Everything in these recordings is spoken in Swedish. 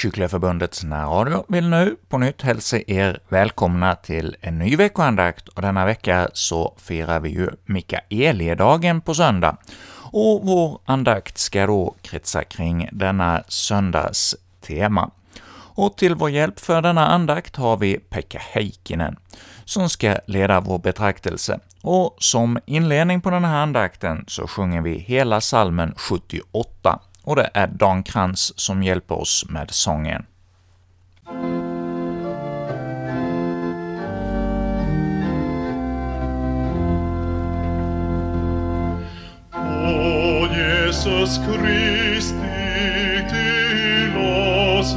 Frikyrkliga närradio vill nu på nytt hälsa er välkomna till en ny veckoandakt, och denna vecka så firar vi ju Mikaeliedagen på söndag. Och vår andakt ska då kretsa kring denna söndags tema. Och till vår hjälp för denna andakt har vi Pekka Heikkinen, som ska leda vår betraktelse. Och som inledning på den här andakten så sjunger vi hela salmen 78, och det är Dan Krantz som hjälper oss med sången. O Jesus Kristi till oss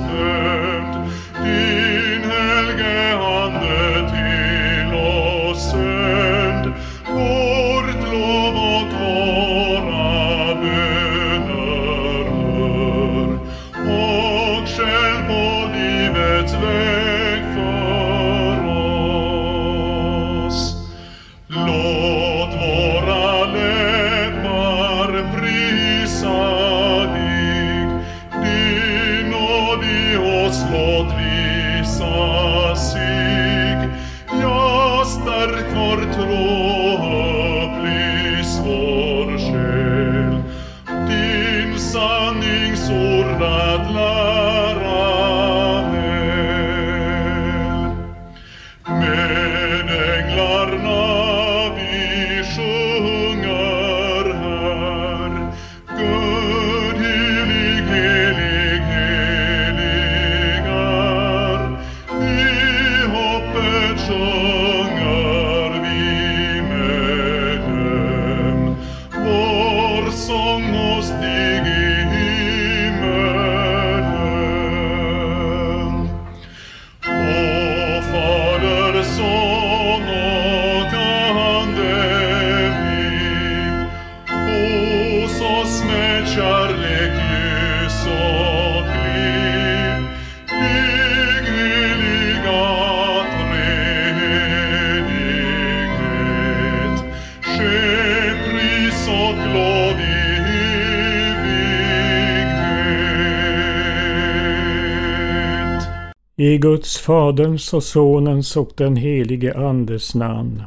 I Guds Faderns och Sonens och den helige Andes namn.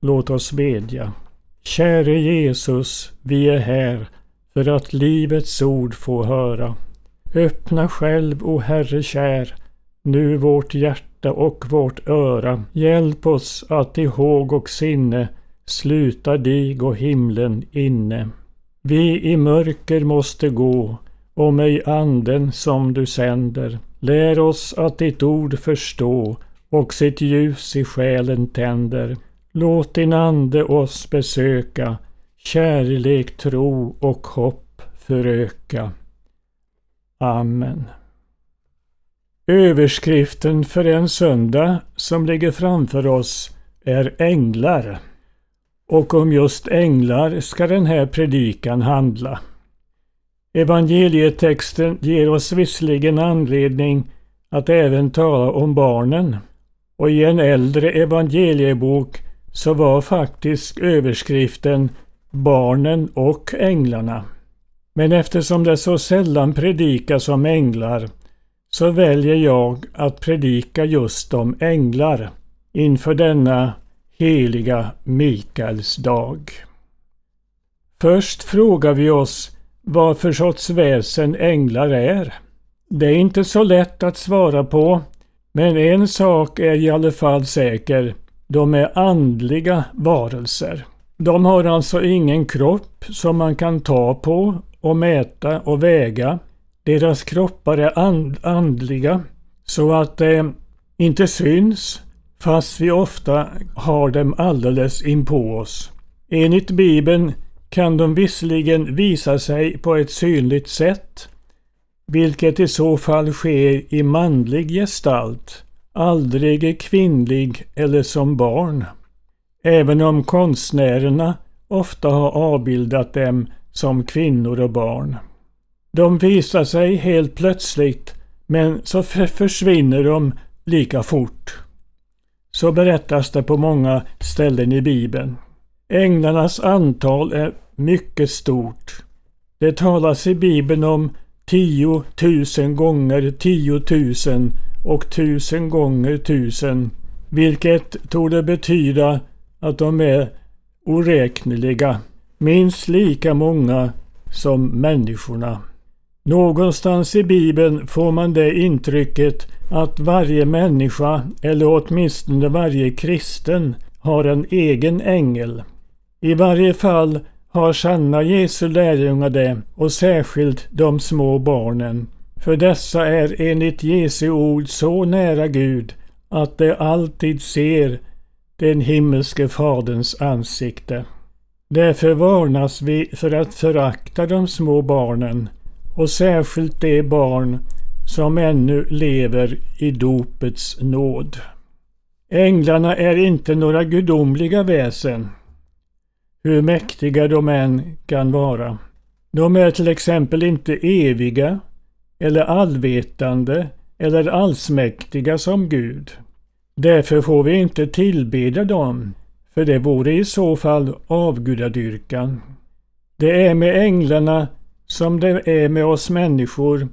Låt oss bedja. Käre Jesus, vi är här för att livets ord få höra. Öppna själv, o Herre kär, nu vårt hjärta och vårt öra. Hjälp oss att i håg och sinne sluta dig och himlen inne. Vi i mörker måste gå, om ej anden som du sänder. Lär oss att ditt ord förstå och sitt ljus i själen tänder. Låt din ande oss besöka, kärlek, tro och hopp föröka. Amen. Överskriften för en söndag som ligger framför oss är änglar. Och om just änglar ska den här predikan handla. Evangelietexten ger oss visserligen anledning att även tala om barnen. Och i en äldre evangeliebok så var faktiskt överskriften Barnen och änglarna. Men eftersom det så sällan predikas om änglar så väljer jag att predika just om änglar inför denna heliga Mikaels dag. Först frågar vi oss vad för sorts väsen änglar är. Det är inte så lätt att svara på, men en sak är i alla fall säker. De är andliga varelser. De har alltså ingen kropp som man kan ta på och mäta och väga. Deras kroppar är and andliga så att det inte syns fast vi ofta har dem alldeles inpå oss. Enligt Bibeln kan de visserligen visa sig på ett synligt sätt, vilket i så fall sker i manlig gestalt, aldrig kvinnlig eller som barn. Även om konstnärerna ofta har avbildat dem som kvinnor och barn. De visar sig helt plötsligt men så försvinner de lika fort. Så berättas det på många ställen i Bibeln. Änglarnas antal är mycket stort. Det talas i Bibeln om tio tusen gånger 10 000 och tusen gånger tusen, vilket torde betyda att de är oräkneliga, minst lika många som människorna. Någonstans i Bibeln får man det intrycket att varje människa, eller åtminstone varje kristen, har en egen ängel. I varje fall har sanna Jesu lärjungar det och särskilt de små barnen. För dessa är enligt Jesu ord så nära Gud att de alltid ser den himmelske Faderns ansikte. Därför varnas vi för att förakta de små barnen och särskilt de barn som ännu lever i dopets nåd. Änglarna är inte några gudomliga väsen, hur mäktiga de än kan vara. De är till exempel inte eviga eller allvetande eller allsmäktiga som Gud. Därför får vi inte tillbeda dem, för det vore i så fall avgudadyrkan. Det är med änglarna som det är med oss människor,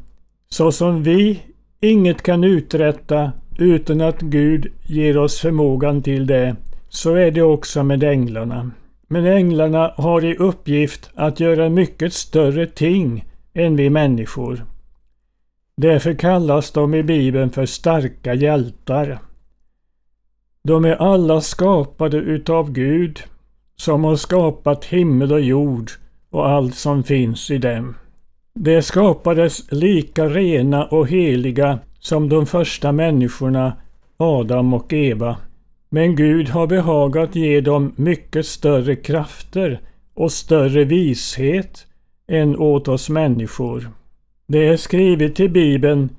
så som vi inget kan uträtta utan att Gud ger oss förmågan till det, så är det också med änglarna. Men änglarna har i uppgift att göra mycket större ting än vi människor. Därför kallas de i Bibeln för starka hjältar. De är alla skapade utav Gud, som har skapat himmel och jord och allt som finns i dem. De skapades lika rena och heliga som de första människorna, Adam och Eva. Men Gud har behagat ge dem mycket större krafter och större vishet än åt oss människor. Det är skrivet i Bibeln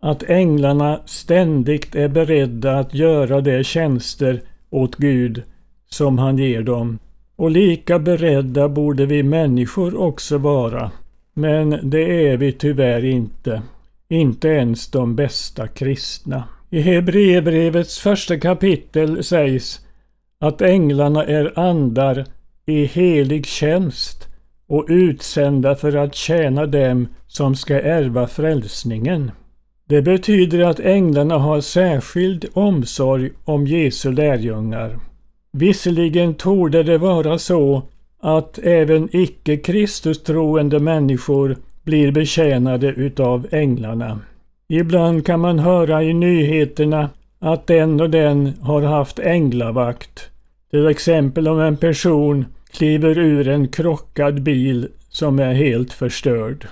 att änglarna ständigt är beredda att göra de tjänster åt Gud som han ger dem. Och lika beredda borde vi människor också vara. Men det är vi tyvärr inte. Inte ens de bästa kristna. I Hebreerbrevets första kapitel sägs att änglarna är andar i helig tjänst och utsända för att tjäna dem som ska ärva frälsningen. Det betyder att änglarna har särskild omsorg om Jesu lärjungar. Visserligen torde det vara så att även icke Kristustroende människor blir betjänade utav änglarna. Ibland kan man höra i nyheterna att den och den har haft änglavakt. Till exempel om en person kliver ur en krockad bil som är helt förstörd.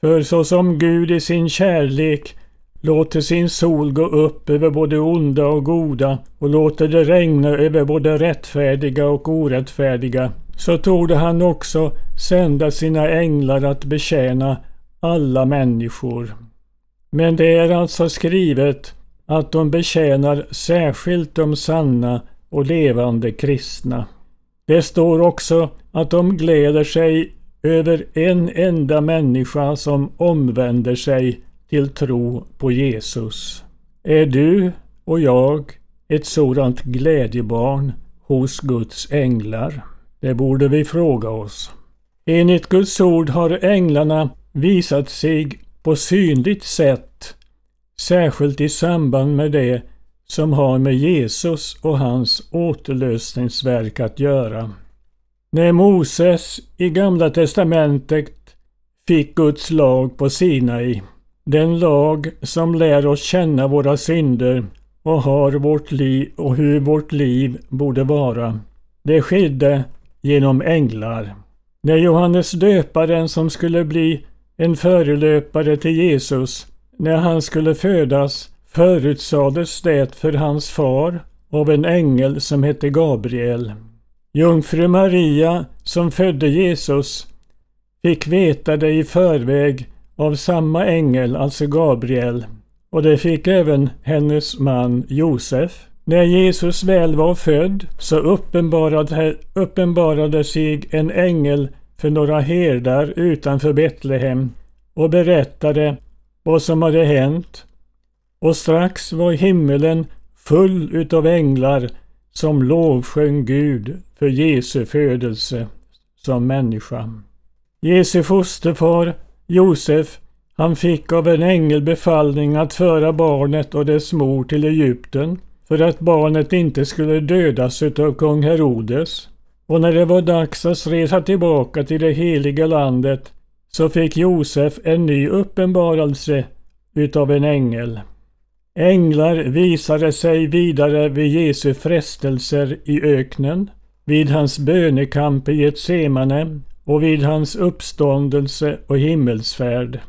För så som Gud i sin kärlek låter sin sol gå upp över både onda och goda och låter det regna över både rättfärdiga och orättfärdiga, så torde han också sända sina änglar att betjäna alla människor. Men det är alltså skrivet att de betjänar särskilt de sanna och levande kristna. Det står också att de gläder sig över en enda människa som omvänder sig till tro på Jesus. Är du och jag ett sådant glädjebarn hos Guds änglar? Det borde vi fråga oss. Enligt Guds ord har änglarna visat sig på synligt sätt, särskilt i samband med det som har med Jesus och hans återlösningsverk att göra. När Moses i Gamla testamentet fick Guds lag på Sinai, den lag som lär oss känna våra synder och har vårt liv och hur vårt liv borde vara. Det skedde genom änglar. När Johannes döparen som skulle bli en förelöpare till Jesus, när han skulle födas, förutsades det för hans far av en ängel som hette Gabriel. Jungfru Maria, som födde Jesus, fick veta det i förväg av samma ängel, alltså Gabriel, och det fick även hennes man Josef. När Jesus väl var född så uppenbarade, uppenbarade sig en ängel för några herdar utanför Betlehem och berättade vad som hade hänt. Och strax var himmelen full utav änglar som lovsjöng Gud för Jesu födelse som människa. Jesu fosterfar Josef Han fick av en ängel befallning att föra barnet och dess mor till Egypten för att barnet inte skulle dödas utav kung Herodes. Och när det var dags att resa tillbaka till det heliga landet så fick Josef en ny uppenbarelse utav en ängel. Änglar visade sig vidare vid Jesu frestelser i öknen, vid hans bönekamp i Getsemane och vid hans uppståndelse och himmelsfärd.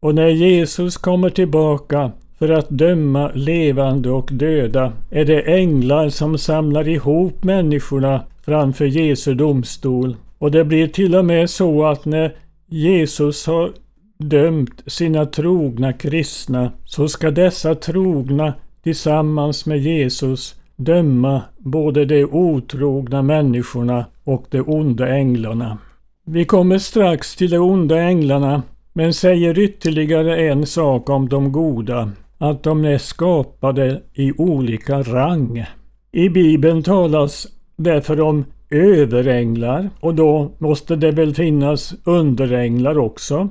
Och när Jesus kommer tillbaka för att döma levande och döda är det änglar som samlar ihop människorna framför Jesu domstol. Och det blir till och med så att när Jesus har dömt sina trogna kristna så ska dessa trogna tillsammans med Jesus döma både de otrogna människorna och de onda änglarna. Vi kommer strax till de onda änglarna men säger ytterligare en sak om de goda, att de är skapade i olika rang. I Bibeln talas därför om överänglar och då måste det väl finnas underänglar också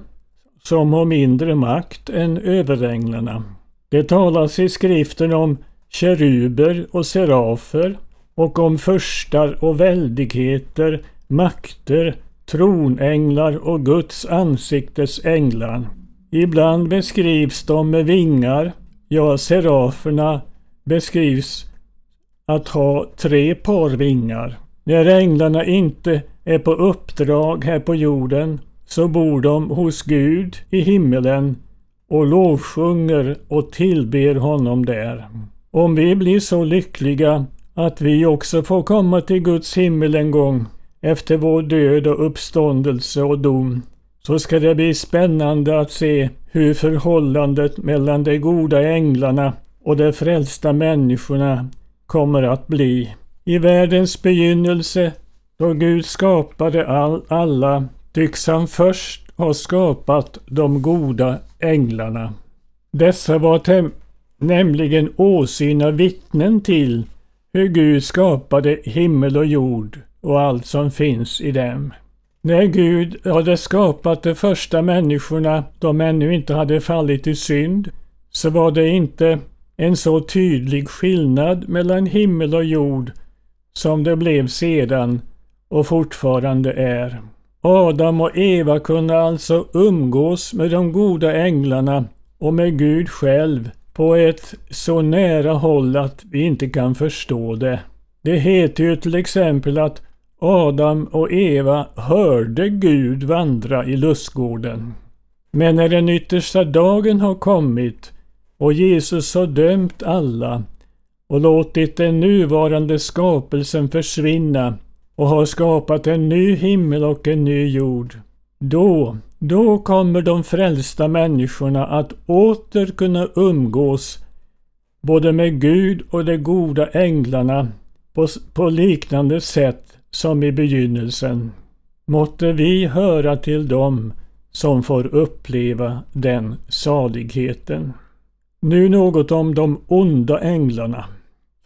som har mindre makt än överänglarna. Det talas i skriften om keruber och serafer och om förstar och väldigheter, makter, tronänglar och Guds ansiktes änglar. Ibland beskrivs de med vingar, ja seraferna beskrivs att ha tre par vingar. När änglarna inte är på uppdrag här på jorden så bor de hos Gud i himmelen och lovsjunger och tillber honom där. Om vi blir så lyckliga att vi också får komma till Guds himmel en gång efter vår död och uppståndelse och dom så ska det bli spännande att se hur förhållandet mellan de goda änglarna och de frälsta människorna kommer att bli. I världens begynnelse, då Gud skapade all, alla, tycks han först ha skapat de goda änglarna. Dessa var nämligen åsyna vittnen till hur Gud skapade himmel och jord och allt som finns i dem. När Gud hade skapat de första människorna, de ännu inte hade fallit i synd, så var det inte en så tydlig skillnad mellan himmel och jord som det blev sedan och fortfarande är. Adam och Eva kunde alltså umgås med de goda änglarna och med Gud själv på ett så nära håll att vi inte kan förstå det. Det heter ju till exempel att Adam och Eva hörde Gud vandra i lustgården. Men när den yttersta dagen har kommit och Jesus har dömt alla och låtit den nuvarande skapelsen försvinna och har skapat en ny himmel och en ny jord. Då, då kommer de frälsta människorna att åter kunna umgås både med Gud och de goda änglarna på, på liknande sätt som i begynnelsen. Måtte vi höra till dem som får uppleva den saligheten. Nu något om de onda änglarna.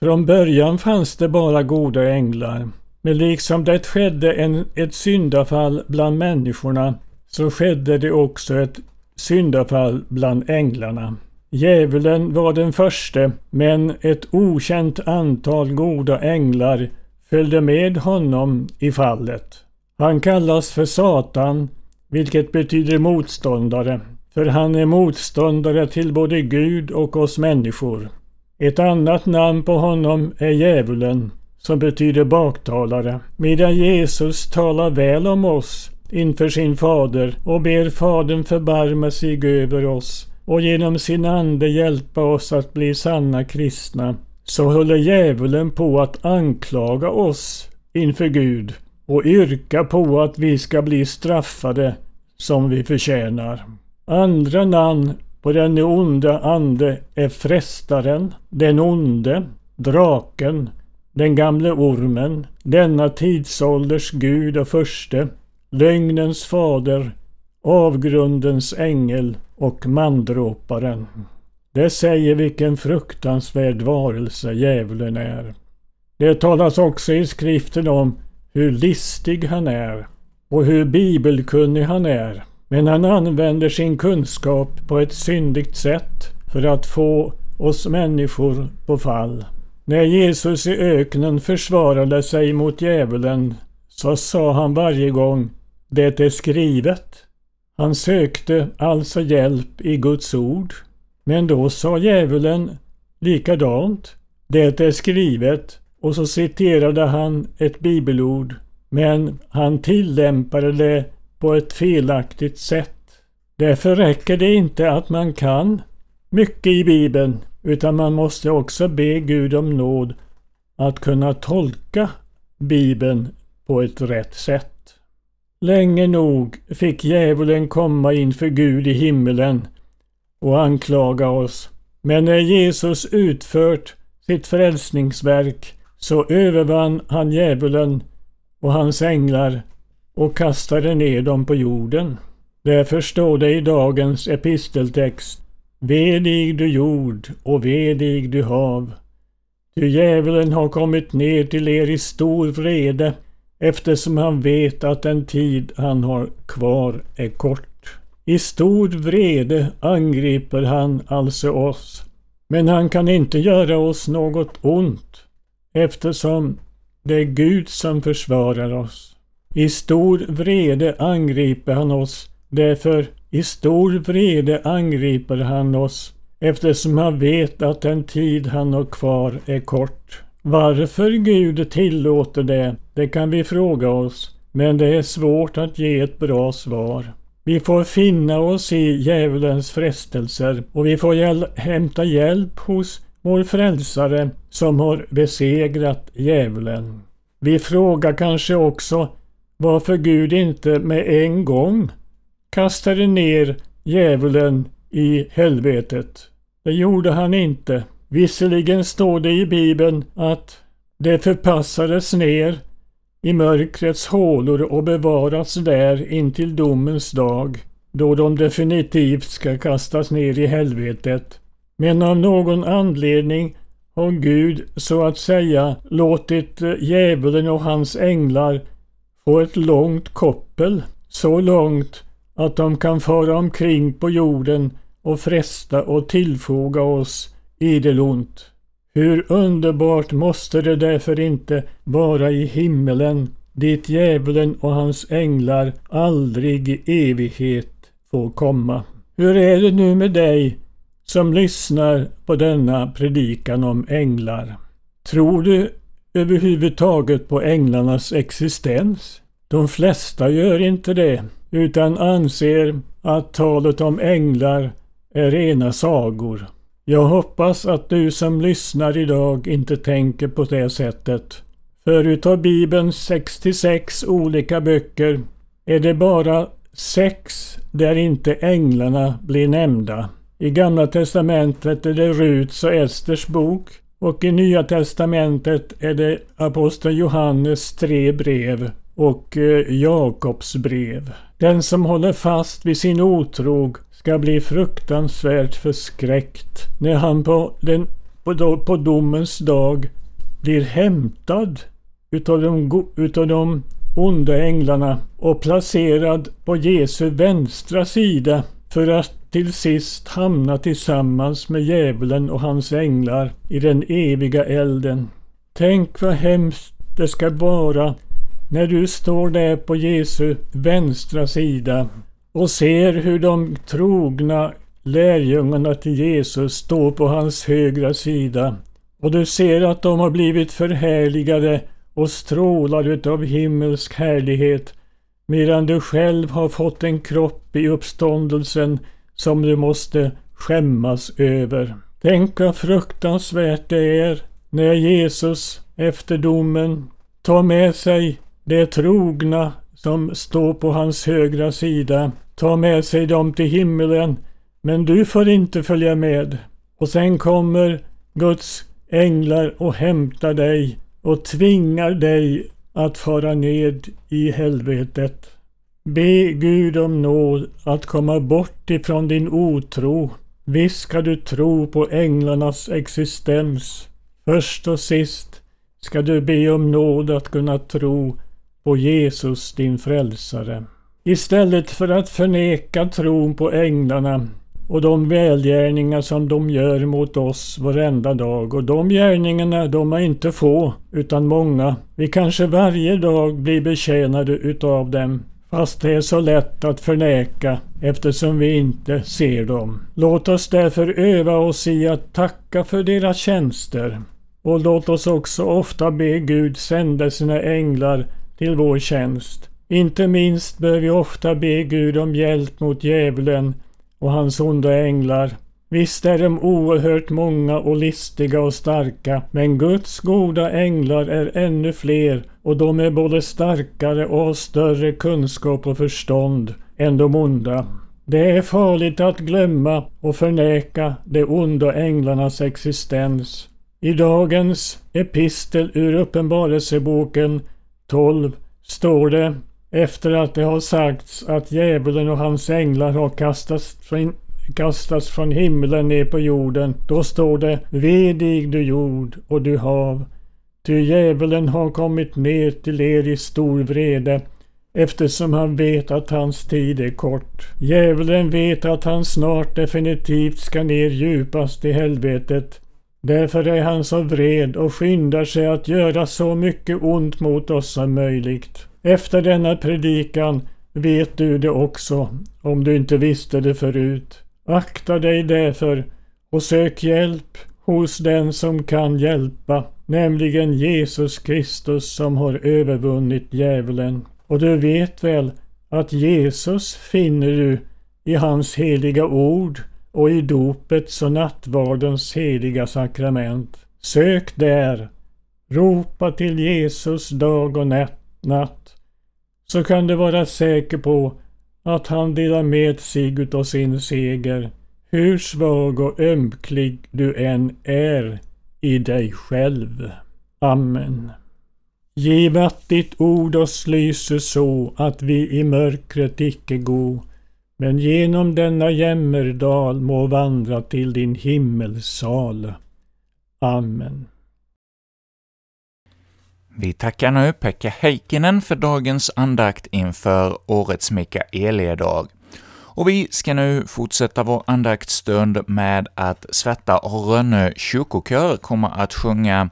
Från början fanns det bara goda änglar, men liksom det skedde en, ett syndafall bland människorna så skedde det också ett syndafall bland änglarna. Djävulen var den första, men ett okänt antal goda änglar följde med honom i fallet. Han kallas för Satan, vilket betyder motståndare, för han är motståndare till både Gud och oss människor. Ett annat namn på honom är djävulen, som betyder baktalare, medan Jesus talar väl om oss inför sin fader och ber fadern förbarma sig över oss och genom sin ande hjälpa oss att bli sanna kristna så håller djävulen på att anklaga oss inför Gud och yrka på att vi ska bli straffade som vi förtjänar. Andra namn på den onda ande är frestaren, den onde, draken, den gamle ormen, denna tidsålders gud och förste, lögnens fader, avgrundens ängel och mandråparen. Det säger vilken fruktansvärd varelse djävulen är. Det talas också i skriften om hur listig han är och hur bibelkunnig han är. Men han använder sin kunskap på ett syndigt sätt för att få oss människor på fall. När Jesus i öknen försvarade sig mot djävulen så sa han varje gång Det är skrivet. Han sökte alltså hjälp i Guds ord. Men då sa djävulen likadant. Det är skrivet och så citerade han ett bibelord men han tillämpade det på ett felaktigt sätt. Därför räcker det inte att man kan mycket i Bibeln utan man måste också be Gud om nåd att kunna tolka Bibeln på ett rätt sätt. Länge nog fick djävulen komma inför Gud i himmelen och anklaga oss. Men när Jesus utfört sitt frälsningsverk så övervann han djävulen och hans änglar och kastade ner dem på jorden. Därför står det i dagens episteltext Vedig du jord och vedig du hav. Ty djävulen har kommit ner till er i stor vrede eftersom han vet att den tid han har kvar är kort. I stor vrede angriper han alltså oss. Men han kan inte göra oss något ont eftersom det är Gud som försvarar oss. I stor vrede angriper han oss därför i stor vrede angriper han oss eftersom han vet att den tid han har kvar är kort. Varför Gud tillåter det, det kan vi fråga oss, men det är svårt att ge ett bra svar. Vi får finna oss i djävulens frestelser och vi får hjäl hämta hjälp hos vår frälsare som har besegrat djävulen. Vi frågar kanske också varför Gud inte med en gång kastade ner djävulen i helvetet. Det gjorde han inte. Visserligen står det i Bibeln att det förpassades ner i mörkrets hålor och bevaras där intill domens dag, då de definitivt ska kastas ner i helvetet. Men av någon anledning har Gud så att säga låtit eh, djävulen och hans änglar få ett långt koppel, så långt att de kan fara omkring på jorden och fresta och tillfoga oss idel ont. Hur underbart måste det därför inte vara i himmelen dit djävulen och hans änglar aldrig i evighet får komma. Hur är det nu med dig som lyssnar på denna predikan om änglar? Tror du överhuvudtaget på änglarnas existens? De flesta gör inte det utan anser att talet om änglar är rena sagor. Jag hoppas att du som lyssnar idag inte tänker på det sättet. För utav Bibelns 66 olika böcker är det bara sex där inte änglarna blir nämnda. I Gamla Testamentet är det Ruts och Esters bok och i Nya Testamentet är det aposteln Johannes tre brev och eh, Jakobs brev. Den som håller fast vid sin otrog ska bli fruktansvärt förskräckt när han på, den, på, på domens dag blir hämtad utav de, utav de onda änglarna och placerad på Jesu vänstra sida för att till sist hamna tillsammans med djävulen och hans änglar i den eviga elden. Tänk vad hemskt det ska vara när du står där på Jesu vänstra sida och ser hur de trogna lärjungarna till Jesus står på hans högra sida och du ser att de har blivit förhärligade och strålar utav himmelsk härlighet medan du själv har fått en kropp i uppståndelsen som du måste skämmas över. Tänk vad fruktansvärt det är när Jesus efter domen tar med sig de trogna som står på hans högra sida tar med sig dem till himmelen, men du får inte följa med. Och sen kommer Guds änglar och hämtar dig och tvingar dig att fara ned i helvetet. Be Gud om nåd att komma bort ifrån din otro. Visst ska du tro på änglarnas existens. Först och sist ska du be om nåd att kunna tro på Jesus din frälsare. Istället för att förneka tron på änglarna och de välgärningar som de gör mot oss varenda dag. Och de gärningarna, de är inte få, utan många. Vi kanske varje dag blir betjänade utav dem. Fast det är så lätt att förneka eftersom vi inte ser dem. Låt oss därför öva oss i att tacka för deras tjänster. Och låt oss också ofta be Gud sända sina änglar till vår tjänst. Inte minst bör vi ofta be Gud om hjälp mot djävulen och hans onda änglar. Visst är de oerhört många och listiga och starka, men Guds goda änglar är ännu fler och de är både starkare och har större kunskap och förstånd än de onda. Det är farligt att glömma och förneka de onda änglarnas existens. I dagens epistel ur Uppenbarelseboken 12 står det efter att det har sagts att djävulen och hans änglar har kastats från, kastats från himlen ner på jorden. Då står det Ve dig du jord och du hav. Ty djävulen har kommit ner till er i stor vrede eftersom han vet att hans tid är kort. Djävulen vet att han snart definitivt ska ner djupast i helvetet. Därför är han så vred och skyndar sig att göra så mycket ont mot oss som möjligt. Efter denna predikan vet du det också, om du inte visste det förut. Akta dig därför och sök hjälp hos den som kan hjälpa, nämligen Jesus Kristus som har övervunnit djävulen. Och du vet väl att Jesus finner du i hans heliga ord och i dopets och nattvardens heliga sakrament. Sök där, ropa till Jesus dag och natt så kan du vara säker på att han delar med sig utav sin seger, hur svag och ömklig du än är i dig själv. Amen. Giv att ditt ord oss lyser så att vi i mörkret icke gå, men genom denna jämmerdal må vandra till din himmelsal. Amen. Vi tackar nu Pekka Heikkinen för dagens andakt inför årets Mikaeliedag. Och vi ska nu fortsätta vår andaktsstund med att Svarta och Rönne kyrkokör kommer att sjunga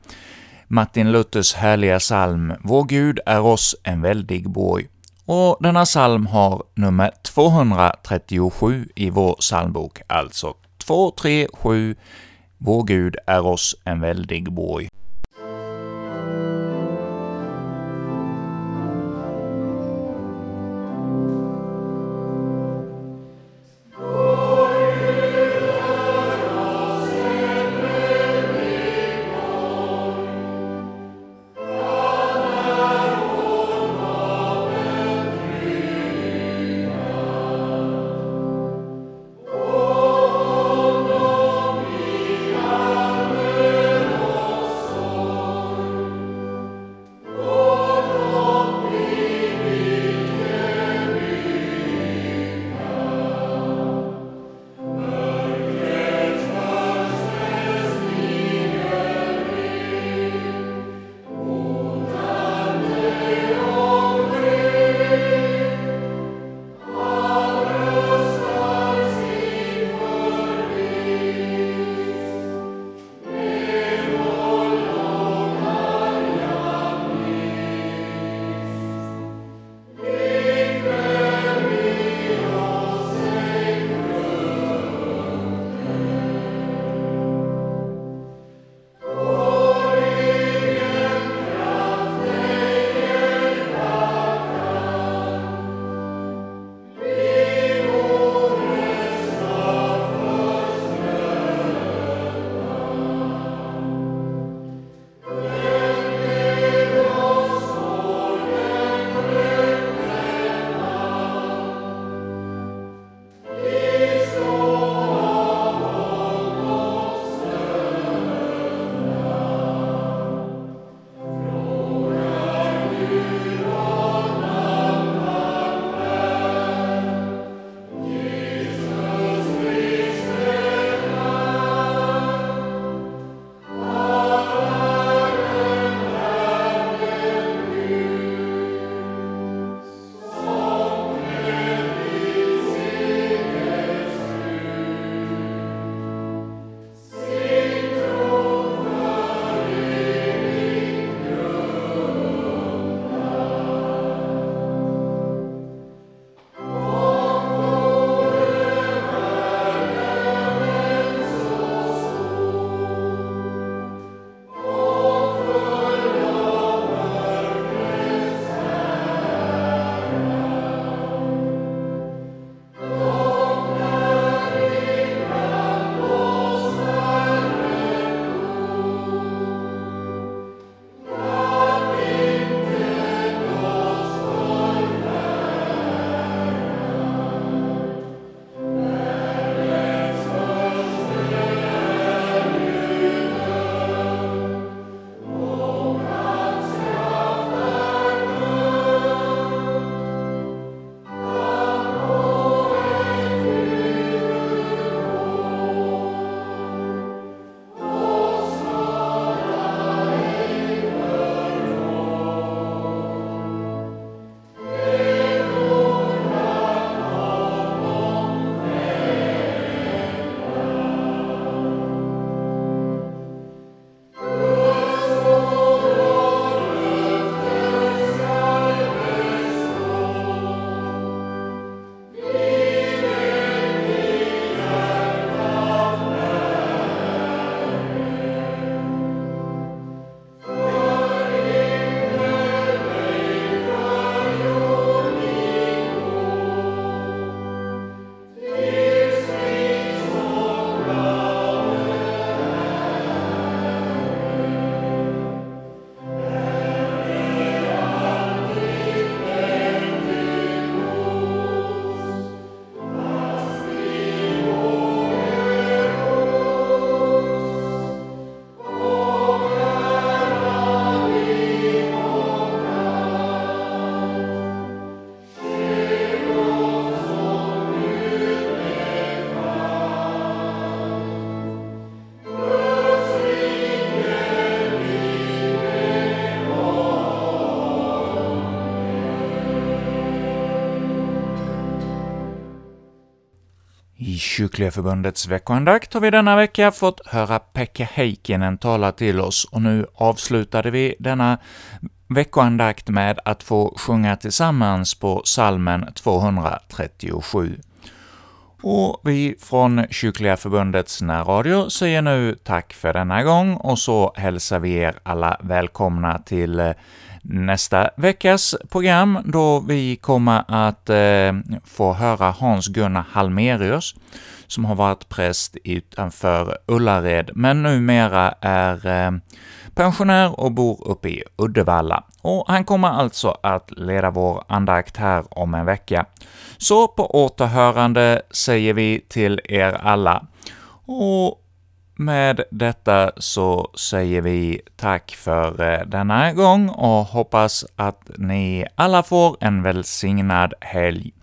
Martin Luthers härliga psalm ”Vår Gud är oss en väldig borg”. Och denna psalm har nummer 237 i vår psalmbok, alltså 237 ”Vår Gud är oss en väldig borg”. I Kyrkliga Förbundets veckoandakt har vi denna vecka fått höra Pekka Heikkinen tala till oss, och nu avslutade vi denna veckoandakt med att få sjunga tillsammans på salmen 237. Och vi från Kyrkliga Förbundets närradio säger nu tack för denna gång, och så hälsar vi er alla välkomna till eh, nästa veckas program, då vi kommer att eh, få höra Hans-Gunnar Halmerius, som har varit präst utanför Ullared, men numera är eh, pensionär och bor uppe i Uddevalla. Och han kommer alltså att leda vår andakt här om en vecka. Så på återhörande säger vi till er alla. Och med detta så säger vi tack för eh, denna gång och hoppas att ni alla får en välsignad helg.